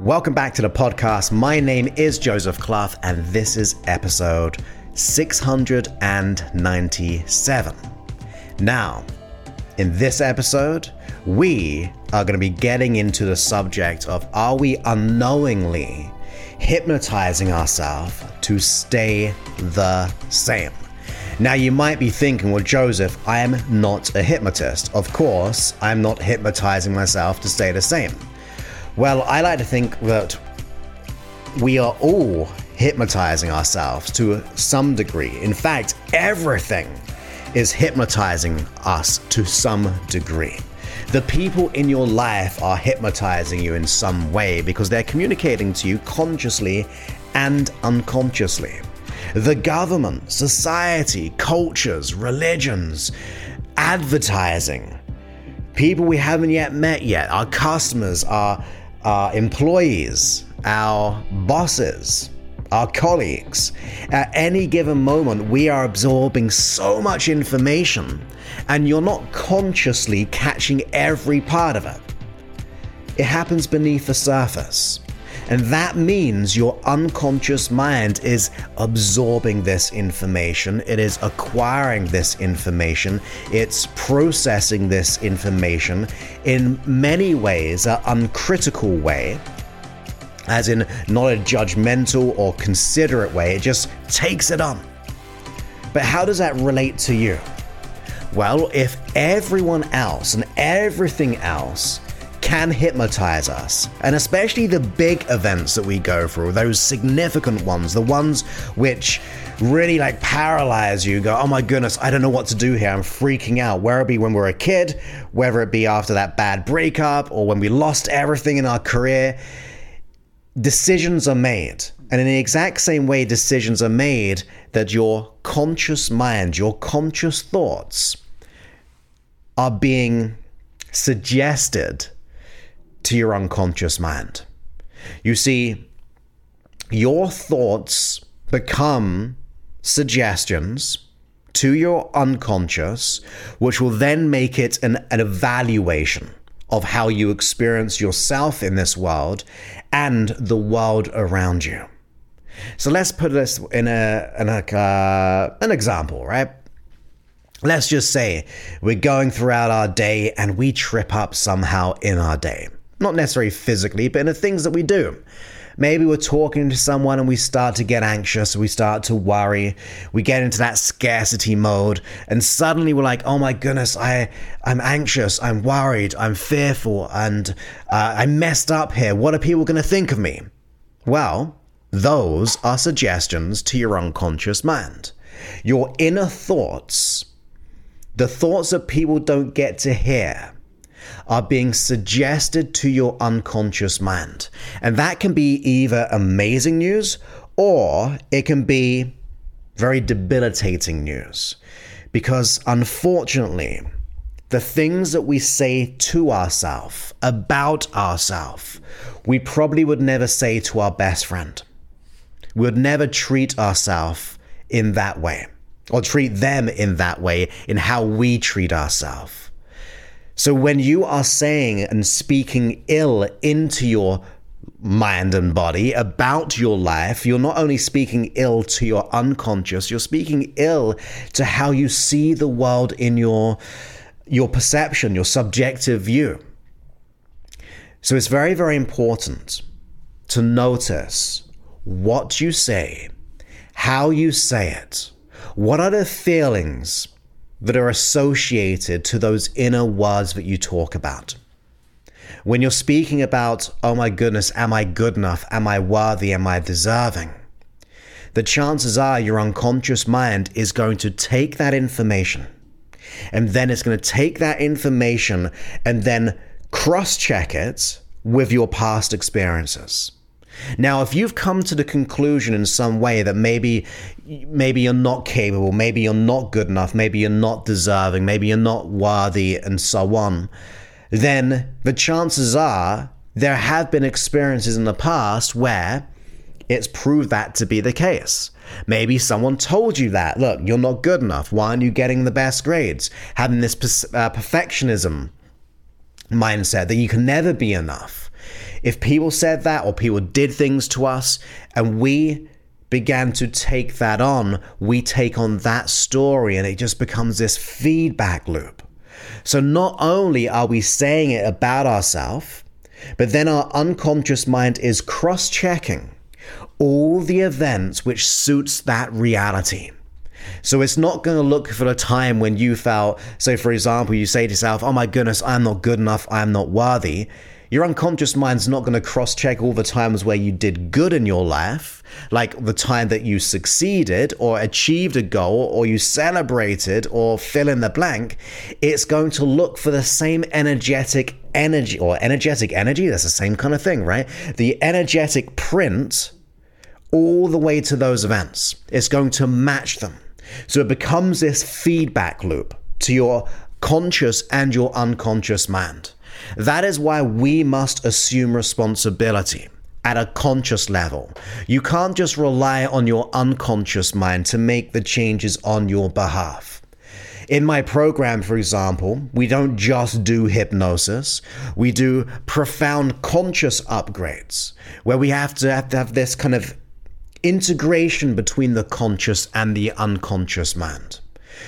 Welcome back to the podcast. My name is Joseph Clough, and this is episode 697. Now, in this episode, we are going to be getting into the subject of are we unknowingly hypnotizing ourselves to stay the same? Now, you might be thinking, well, Joseph, I am not a hypnotist. Of course, I'm not hypnotizing myself to stay the same. Well, I like to think that we are all hypnotizing ourselves to some degree. In fact, everything is hypnotizing us to some degree. The people in your life are hypnotizing you in some way because they're communicating to you consciously and unconsciously. The government, society, cultures, religions, advertising, people we haven't yet met yet, our customers, our our employees, our bosses, our colleagues. At any given moment, we are absorbing so much information, and you're not consciously catching every part of it. It happens beneath the surface. And that means your unconscious mind is absorbing this information, it is acquiring this information, it's processing this information in many ways, an uncritical way. As in, not a judgmental or considerate way, it just takes it on. But how does that relate to you? Well, if everyone else and everything else can hypnotize us. And especially the big events that we go through, those significant ones, the ones which really like paralyze you, go, oh my goodness, I don't know what to do here. I'm freaking out. Whether it be when we're a kid, whether it be after that bad breakup, or when we lost everything in our career, decisions are made. And in the exact same way, decisions are made that your conscious mind, your conscious thoughts are being suggested to your unconscious mind. You see, your thoughts become suggestions to your unconscious, which will then make it an, an evaluation of how you experience yourself in this world and the world around you. So let's put this in a, in a uh, an example, right? Let's just say we're going throughout our day and we trip up somehow in our day. Not necessarily physically, but in the things that we do. Maybe we're talking to someone and we start to get anxious, we start to worry, we get into that scarcity mode, and suddenly we're like, "Oh my goodness, I I'm anxious, I'm worried, I'm fearful, and uh, I messed up here. What are people going to think of me?" Well, those are suggestions to your unconscious mind. Your inner thoughts, the thoughts that people don't get to hear, are being suggested to your unconscious mind. And that can be either amazing news or it can be very debilitating news. Because unfortunately, the things that we say to ourselves, about ourselves, we probably would never say to our best friend. We would never treat ourselves in that way or treat them in that way in how we treat ourselves. So when you are saying and speaking ill into your mind and body about your life, you're not only speaking ill to your unconscious, you're speaking ill to how you see the world in your your perception, your subjective view. So it's very very important to notice what you say, how you say it. What are the feelings that are associated to those inner words that you talk about. When you're speaking about, oh my goodness, am I good enough? Am I worthy? Am I deserving? The chances are your unconscious mind is going to take that information and then it's going to take that information and then cross check it with your past experiences. Now, if you've come to the conclusion in some way that maybe maybe you're not capable, maybe you're not good enough, maybe you're not deserving, maybe you're not worthy and so on, then the chances are there have been experiences in the past where it's proved that to be the case. Maybe someone told you that, look, you're not good enough. Why aren't you getting the best grades? Having this uh, perfectionism mindset that you can never be enough If people said that or people did things to us and we began to take that on, we take on that story and it just becomes this feedback loop. So not only are we saying it about ourselves, but then our unconscious mind is cross checking all the events which suits that reality. So it's not going to look for a time when you felt, so for example, you say to yourself, oh my goodness, I'm not good enough, I'm not worthy. Your unconscious mind's not going to cross check all the times where you did good in your life, like the time that you succeeded or achieved a goal or you celebrated or fill in the blank. It's going to look for the same energetic energy or energetic energy. That's the same kind of thing, right? The energetic print all the way to those events. It's going to match them. So it becomes this feedback loop to your conscious and your unconscious mind. That is why we must assume responsibility at a conscious level. You can't just rely on your unconscious mind to make the changes on your behalf. In my program, for example, we don't just do hypnosis, we do profound conscious upgrades where we have to have, to have this kind of integration between the conscious and the unconscious mind.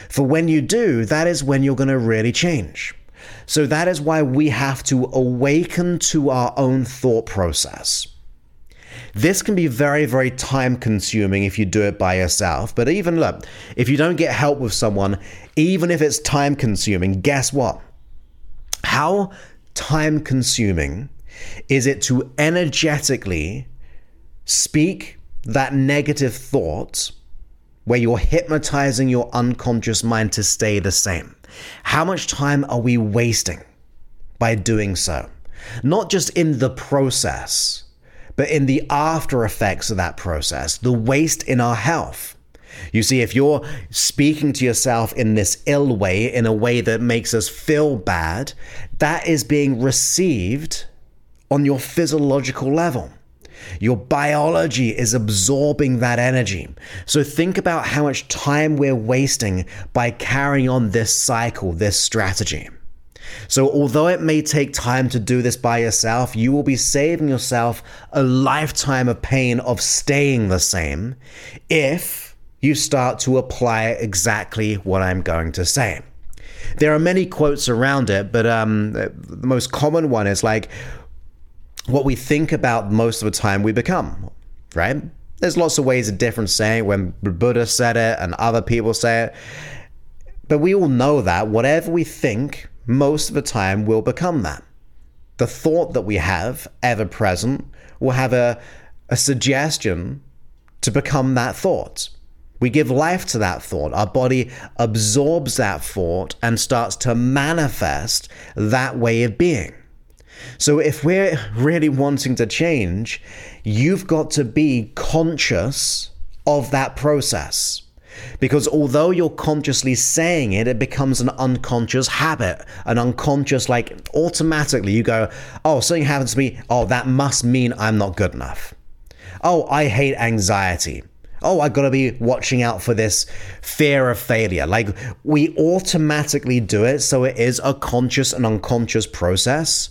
For when you do, that is when you're going to really change. So that is why we have to awaken to our own thought process. This can be very, very time consuming if you do it by yourself. But even look, if you don't get help with someone, even if it's time consuming, guess what? How time consuming is it to energetically speak that negative thought where you're hypnotizing your unconscious mind to stay the same. How much time are we wasting by doing so? Not just in the process, but in the after effects of that process, the waste in our health. You see, if you're speaking to yourself in this ill way, in a way that makes us feel bad, that is being received on your physiological level. Your biology is absorbing that energy. So think about how much time we're wasting by carrying on this cycle, this strategy. So, although it may take time to do this by yourself, you will be saving yourself a lifetime of pain of staying the same if you start to apply exactly what I'm going to say. There are many quotes around it, but um, the most common one is like, what we think about most of the time we become, right? There's lots of ways of different saying when Buddha said it and other people say it. But we all know that whatever we think, most of the time will become that. The thought that we have, ever present, will have a, a suggestion to become that thought. We give life to that thought. Our body absorbs that thought and starts to manifest that way of being. So, if we're really wanting to change, you've got to be conscious of that process. Because although you're consciously saying it, it becomes an unconscious habit. An unconscious, like automatically you go, oh, something happens to me. Oh, that must mean I'm not good enough. Oh, I hate anxiety. Oh, I gotta be watching out for this fear of failure. Like we automatically do it, so it is a conscious and unconscious process.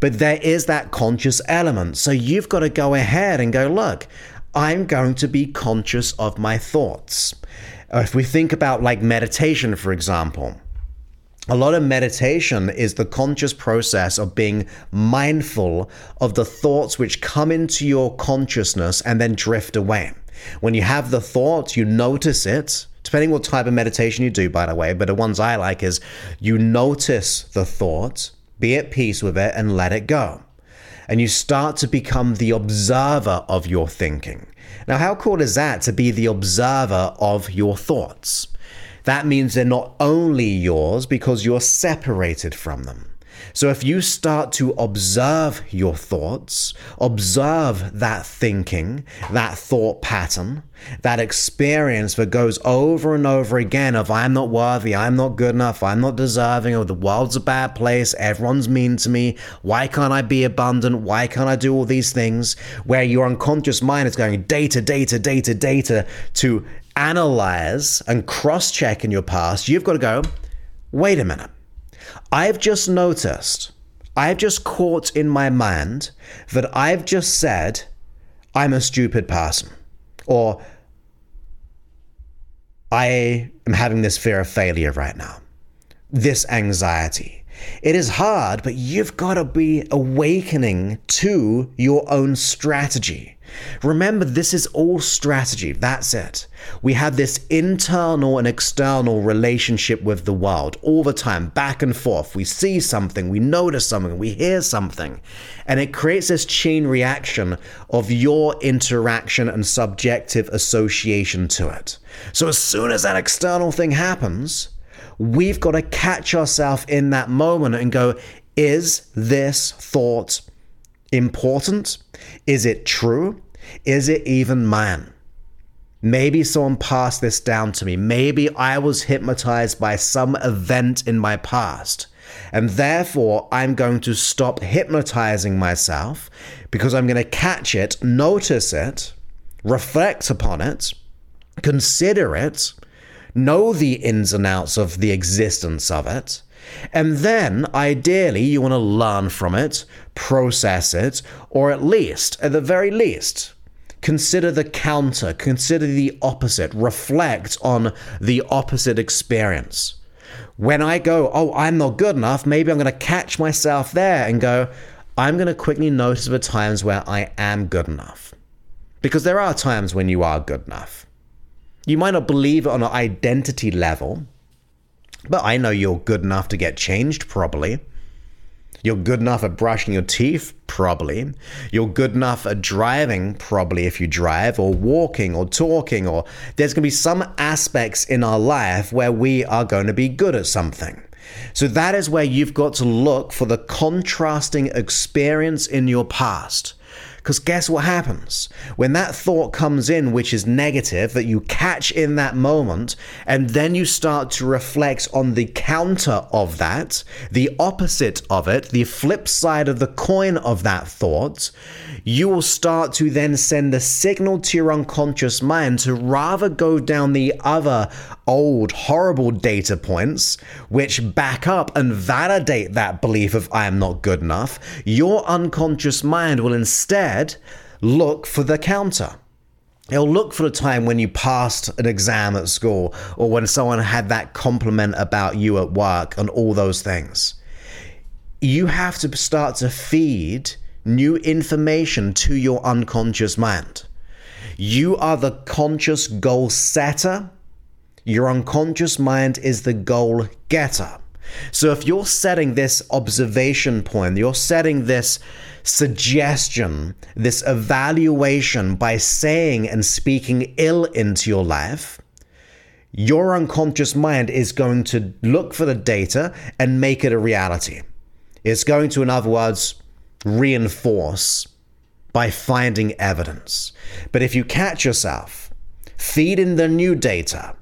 But there is that conscious element. So you've got to go ahead and go, look, I'm going to be conscious of my thoughts. Uh, if we think about like meditation, for example, a lot of meditation is the conscious process of being mindful of the thoughts which come into your consciousness and then drift away. When you have the thought, you notice it, depending what type of meditation you do, by the way, but the ones I like is you notice the thought, be at peace with it, and let it go. And you start to become the observer of your thinking. Now, how cool is that to be the observer of your thoughts? That means they're not only yours because you're separated from them. So if you start to observe your thoughts, observe that thinking, that thought pattern, that experience that goes over and over again of I'm not worthy, I'm not good enough, I'm not deserving, or the world's a bad place, everyone's mean to me, why can't I be abundant, why can't I do all these things, where your unconscious mind is going data, data, data, data to analyze and cross check in your past, you've got to go, wait a minute. I've just noticed I've just caught in my mind that I've just said, I'm a stupid person, or I am having this fear of failure right now, this anxiety. It is hard, but you've got to be awakening to your own strategy. Remember, this is all strategy. That's it. We have this internal and external relationship with the world all the time, back and forth. We see something, we notice something, we hear something, and it creates this chain reaction of your interaction and subjective association to it. So, as soon as that external thing happens, we've got to catch ourselves in that moment and go, is this thought important? Is it true? Is it even mine? Maybe someone passed this down to me. Maybe I was hypnotized by some event in my past. And therefore, I'm going to stop hypnotizing myself because I'm going to catch it, notice it, reflect upon it, consider it, know the ins and outs of the existence of it, and then, ideally, you want to learn from it, process it, or at least, at the very least, consider the counter, consider the opposite, reflect on the opposite experience. When I go, oh, I'm not good enough, maybe I'm going to catch myself there and go, I'm going to quickly notice the times where I am good enough. Because there are times when you are good enough. You might not believe it on an identity level, but I know you're good enough to get changed, probably. You're good enough at brushing your teeth, probably. You're good enough at driving, probably, if you drive, or walking, or talking, or there's going to be some aspects in our life where we are going to be good at something. So that is where you've got to look for the contrasting experience in your past. Because guess what happens? When that thought comes in, which is negative, that you catch in that moment, and then you start to reflect on the counter of that, the opposite of it, the flip side of the coin of that thought, you will start to then send a signal to your unconscious mind to rather go down the other old, horrible data points, which back up and validate that belief of I am not good enough. Your unconscious mind will instead look for the counter. It'll look for the time when you passed an exam at school or when someone had that compliment about you at work and all those things. You have to start to feed new information to your unconscious mind. You are the conscious goal setter. Your unconscious mind is the goal getter. So if you're setting this observation point, you're setting this suggestion, this evaluation by saying and speaking ill into your life, your unconscious mind is going to look for the data and make it a reality. It's going to, in other words, reinforce by finding evidence. But if you catch yourself, feed in the new data,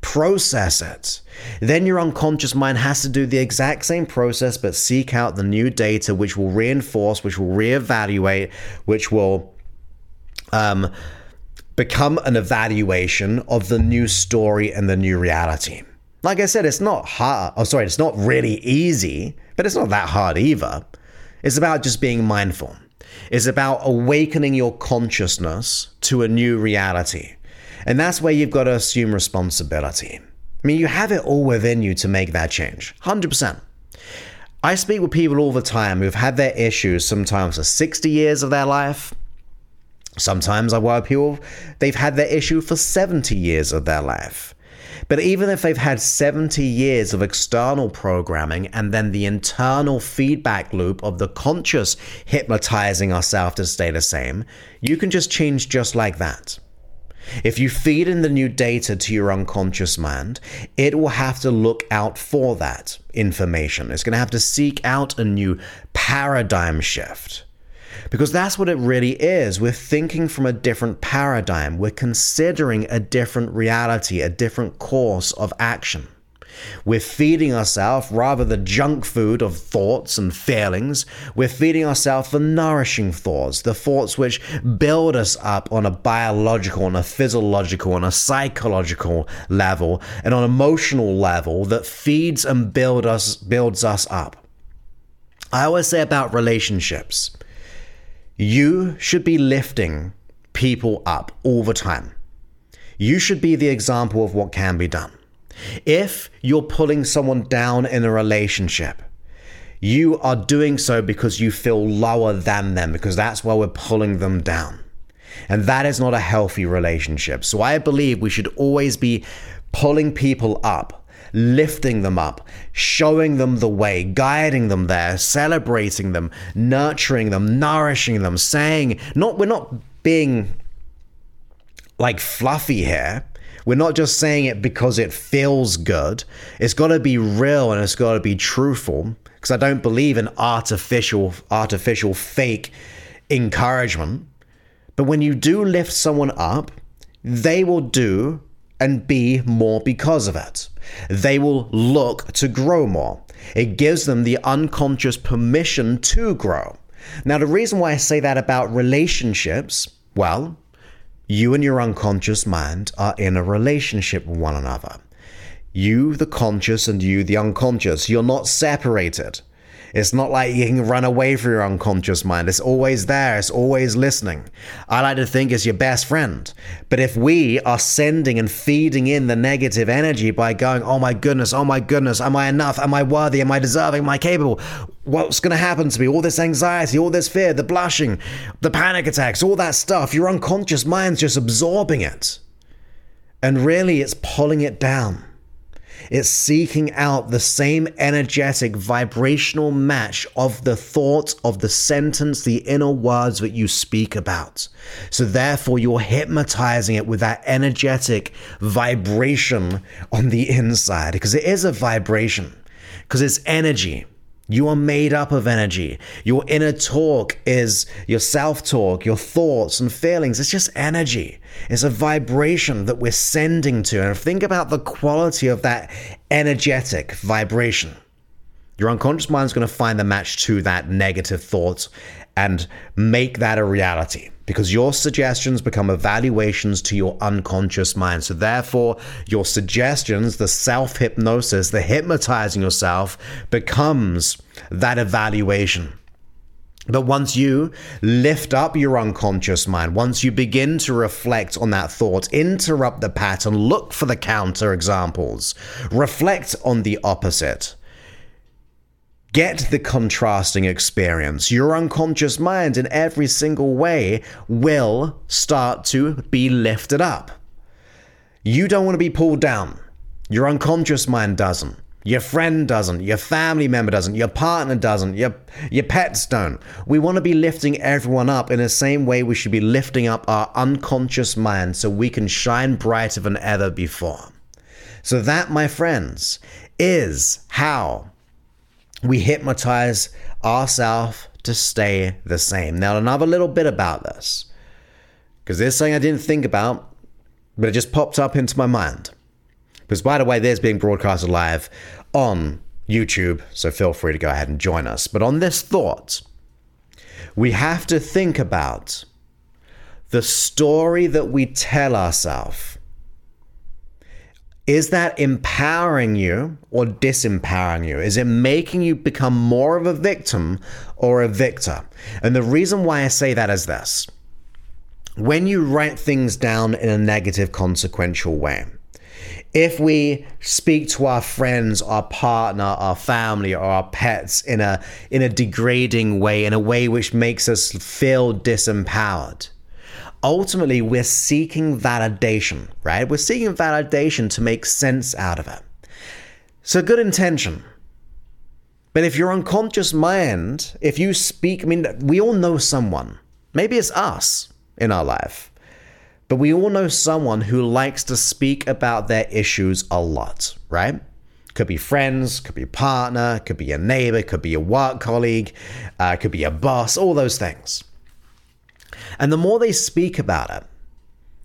process it. Then your unconscious mind has to do the exact same process, but seek out the new data, which will reinforce, which will reevaluate, which will um, become an evaluation of the new story and the new reality. Like I said, it's not hard. Oh, sorry, it's not really easy, but it's not that hard either. It's about just being mindful. It's about awakening your consciousness to a new reality. And that's where you've got to assume responsibility. I mean, you have it all within you to make that change. 100%. I speak with people all the time who've had their issues sometimes for 60 years of their life. Sometimes I work with people, they've had their issue for 70 years of their life. But even if they've had 70 years of external programming and then the internal feedback loop of the conscious hypnotizing ourselves to stay the same, you can just change just like that. If you feed in the new data to your unconscious mind, it will have to look out for that information. It's going to have to seek out a new paradigm shift. Because that's what it really is. We're thinking from a different paradigm. We're considering a different reality, a different course of action. We're feeding ourselves rather the junk food of thoughts and feelings. We're feeding ourselves the nourishing thoughts, the thoughts which build us up on a biological, on a physiological, on a psychological level, and on an emotional level that feeds and build us builds us up. I always say about relationships you should be lifting people up all the time. You should be the example of what can be done. If you're pulling someone down in a relationship, you are doing so because you feel lower than them, because that's why we're pulling them down. And that is not a healthy relationship. So I believe we should always be pulling people up, lifting them up, showing them the way, guiding them there, celebrating them, nurturing them, nourishing them, saying, not, we're not being like fluffy here. We're not just saying it because it feels good. It's got to be real and it's got to be truthful because I don't believe in artificial artificial fake encouragement. But when you do lift someone up, they will do and be more because of it. They will look to grow more. It gives them the unconscious permission to grow. Now, the reason why I say that about relationships, well, you and your unconscious mind are in a relationship with one another. You, the conscious, and you, the unconscious, you're not separated. It's not like you can run away from your unconscious mind. It's always there. It's always listening. I like to think it's your best friend. But if we are sending and feeding in the negative energy by going, oh my goodness, oh my goodness, am I enough? Am I worthy? Am I deserving? Am I capable? What's going to happen to me? All this anxiety, all this fear, the blushing, the panic attacks, all that stuff. Your unconscious mind's just absorbing it. And really, it's pulling it down. It's seeking out the same energetic vibrational match of the thought, of the sentence, the inner words that you speak about. So, therefore, you're hypnotizing it with that energetic vibration on the inside because it is a vibration, because it's energy. You are made up of energy. Your inner talk is your self talk, your thoughts and feelings. It's just energy. It's a vibration that we're sending to. And think about the quality of that energetic vibration. Your unconscious mind is going to find the match to that negative thought and make that a reality because your suggestions become evaluations to your unconscious mind. So, therefore, your suggestions, the self hypnosis, the hypnotizing yourself, becomes that evaluation. But once you lift up your unconscious mind, once you begin to reflect on that thought, interrupt the pattern, look for the counter examples, reflect on the opposite, get the contrasting experience. Your unconscious mind, in every single way, will start to be lifted up. You don't want to be pulled down. Your unconscious mind doesn't. Your friend doesn't. Your family member doesn't. Your partner doesn't. Your, your pets don't. We want to be lifting everyone up in the same way we should be lifting up our unconscious mind so we can shine brighter than ever before. So, that, my friends, is how we hypnotize ourselves to stay the same. Now, another little bit about this, because there's something I didn't think about, but it just popped up into my mind. Because, by the way, there's being broadcasted live on YouTube, so feel free to go ahead and join us. But on this thought, we have to think about the story that we tell ourselves is that empowering you or disempowering you? Is it making you become more of a victim or a victor? And the reason why I say that is this when you write things down in a negative, consequential way, if we speak to our friends, our partner, our family, or our pets in a in a degrading way, in a way which makes us feel disempowered, ultimately we're seeking validation, right? We're seeking validation to make sense out of it. So good intention. But if your unconscious mind, if you speak, I mean, we all know someone, maybe it's us in our life, but we all know someone who likes to speak about their issues a lot, right? Could be friends, could be partner, could be a neighbor, could be a work colleague, uh, could be a boss, all those things. And the more they speak about it,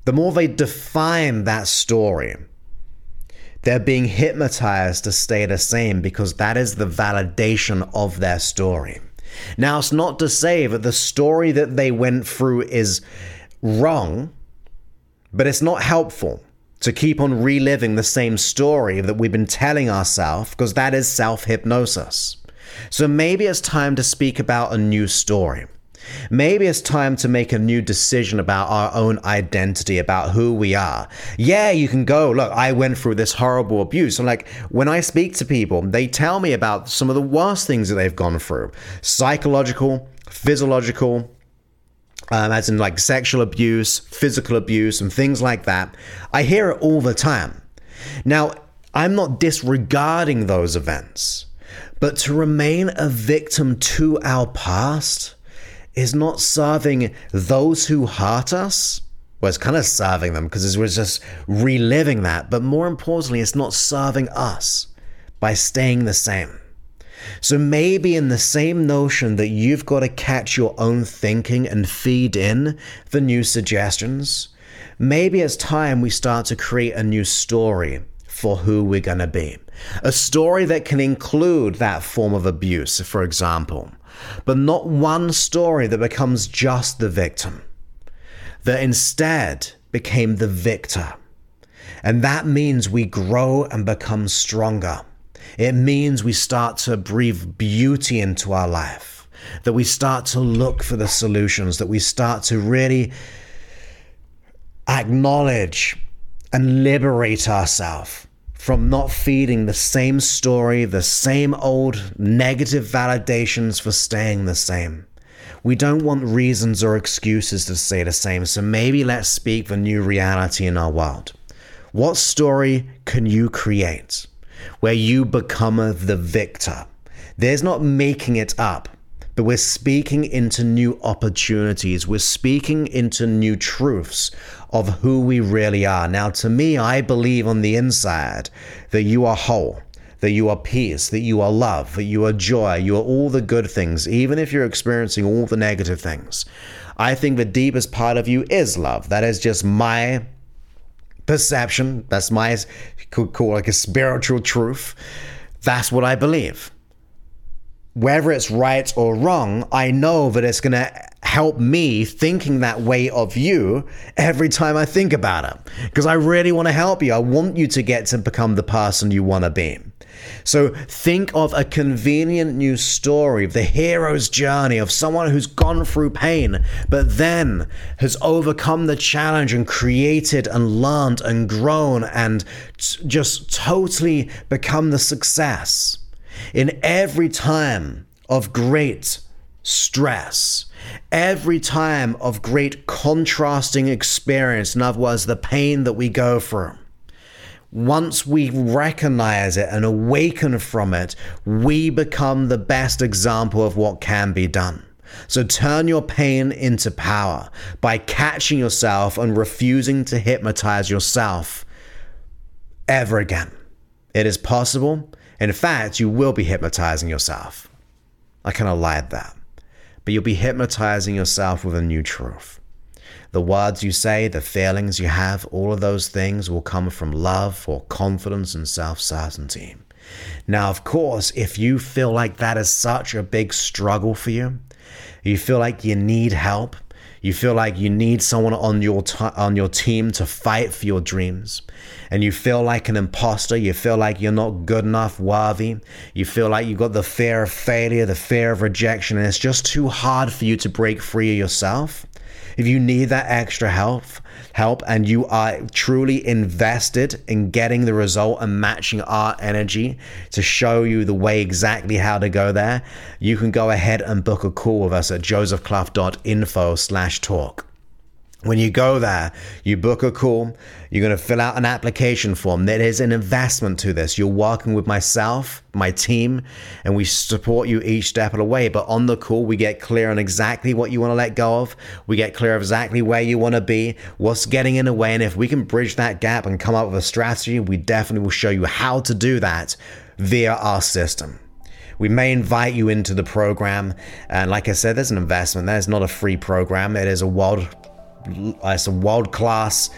the more they define that story, they're being hypnotized to stay the same because that is the validation of their story. Now, it's not to say that the story that they went through is wrong, but it's not helpful to keep on reliving the same story that we've been telling ourselves because that is self hypnosis. So maybe it's time to speak about a new story. Maybe it's time to make a new decision about our own identity, about who we are. Yeah, you can go, look, I went through this horrible abuse. And like when I speak to people, they tell me about some of the worst things that they've gone through psychological, physiological, um, as in like sexual abuse, physical abuse, and things like that. I hear it all the time. Now, I'm not disregarding those events, but to remain a victim to our past is not serving those who hurt us. Well, it's kind of serving them because it was just reliving that. But more importantly, it's not serving us by staying the same. So maybe in the same notion that you've got to catch your own thinking and feed in the new suggestions, maybe it's time we start to create a new story for who we're going to be. A story that can include that form of abuse, for example but not one story that becomes just the victim, that instead became the victor. And that means we grow and become stronger. It means we start to breathe beauty into our life, that we start to look for the solutions, that we start to really acknowledge and liberate ourselves from not feeding the same story, the same old negative validations for staying the same. We don't want reasons or excuses to stay the same, so maybe let's speak the new reality in our world. What story can you create where you become the victor? There's not making it up but we're speaking into new opportunities. We're speaking into new truths of who we really are. Now, to me, I believe on the inside that you are whole, that you are peace, that you are love, that you are joy, you are all the good things, even if you're experiencing all the negative things. I think the deepest part of you is love. That is just my perception. That's my, could call like a spiritual truth. That's what I believe whether it's right or wrong, I know that it's going to help me thinking that way of you every time I think about it. Because I really want to help you. I want you to get to become the person you want to be. So think of a convenient new story of the hero's journey of someone who's gone through pain, but then has overcome the challenge and created and learned and grown and just totally become the success in every time of great stress, every time of great contrasting experience, in other words, the pain that we go through. Once we recognize it and awaken from it, we become the best example of what can be done. So turn your pain into power by catching yourself and refusing to hypnotize yourself ever again. It is possible in fact, you will be hypnotizing yourself. I kind of lied that. But you'll be hypnotizing yourself with a new truth. The words you say, the feelings you have, all of those things will come from love or confidence and self certainty. Now, of course, if you feel like that is such a big struggle for you, you feel like you need help, you feel like you need someone on your t- on your team to fight for your dreams, and you feel like an imposter. You feel like you're not good enough, worthy. You feel like you've got the fear of failure, the fear of rejection, and it's just too hard for you to break free of yourself. If you need that extra help, help and you are truly invested in getting the result and matching our energy to show you the way exactly how to go there, you can go ahead and book a call with us at josephclough.info slash talk. When you go there, you book a call, you're going to fill out an application form. There is an investment to this. You're working with myself, my team, and we support you each step of the way. But on the call, we get clear on exactly what you want to let go of. We get clear of exactly where you want to be, what's getting in the way. And if we can bridge that gap and come up with a strategy, we definitely will show you how to do that via our system. We may invite you into the program. And like I said, there's an investment. That is not a free program. It is a world it's a world class,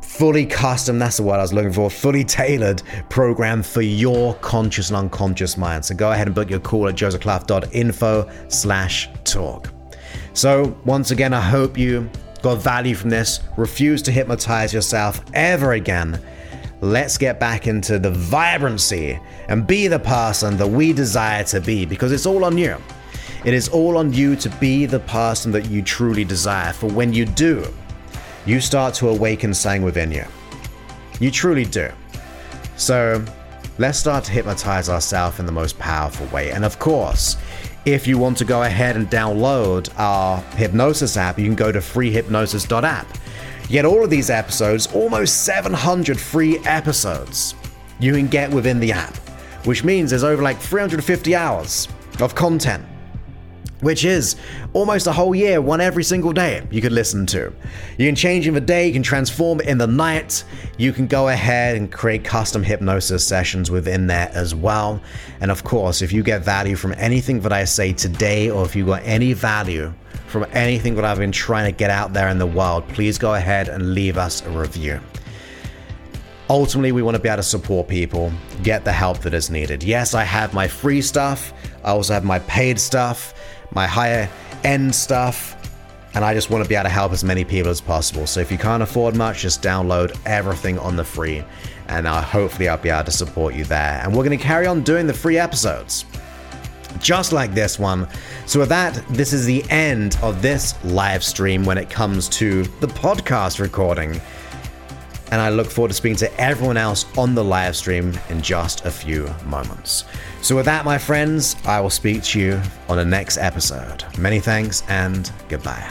fully custom, that's the word I was looking for, fully tailored program for your conscious and unconscious mind. So go ahead and book your call at josephclough.info slash talk. So once again, I hope you got value from this. Refuse to hypnotize yourself ever again. let's get back into the vibrancy and be the person that we desire to be because it's all on you. It is all on you to be the person that you truly desire. For when you do, you start to awaken something within you. You truly do. So let's start to hypnotize ourselves in the most powerful way. And of course, if you want to go ahead and download our hypnosis app, you can go to freehypnosis.app. Get all of these episodes, almost 700 free episodes you can get within the app, which means there's over like 350 hours of content which is almost a whole year, one every single day you could listen to. You can change in the day, you can transform in the night, you can go ahead and create custom hypnosis sessions within there as well. And of course, if you get value from anything that I say today, or if you got any value from anything that I've been trying to get out there in the world, please go ahead and leave us a review. Ultimately, we want to be able to support people, get the help that is needed. Yes, I have my free stuff, I also have my paid stuff my higher end stuff. And I just want to be able to help as many people as possible. So if you can't afford much, just download everything on the free. And uh, hopefully I'll be able to support you there. And we're going to carry on doing the free episodes just like this one. So, with that, this is the end of this live stream when it comes to the podcast recording and I look forward to speaking to everyone else on the live stream in just a few moments. So, with that, my friends, I will speak to you on the next episode. Many thanks and goodbye.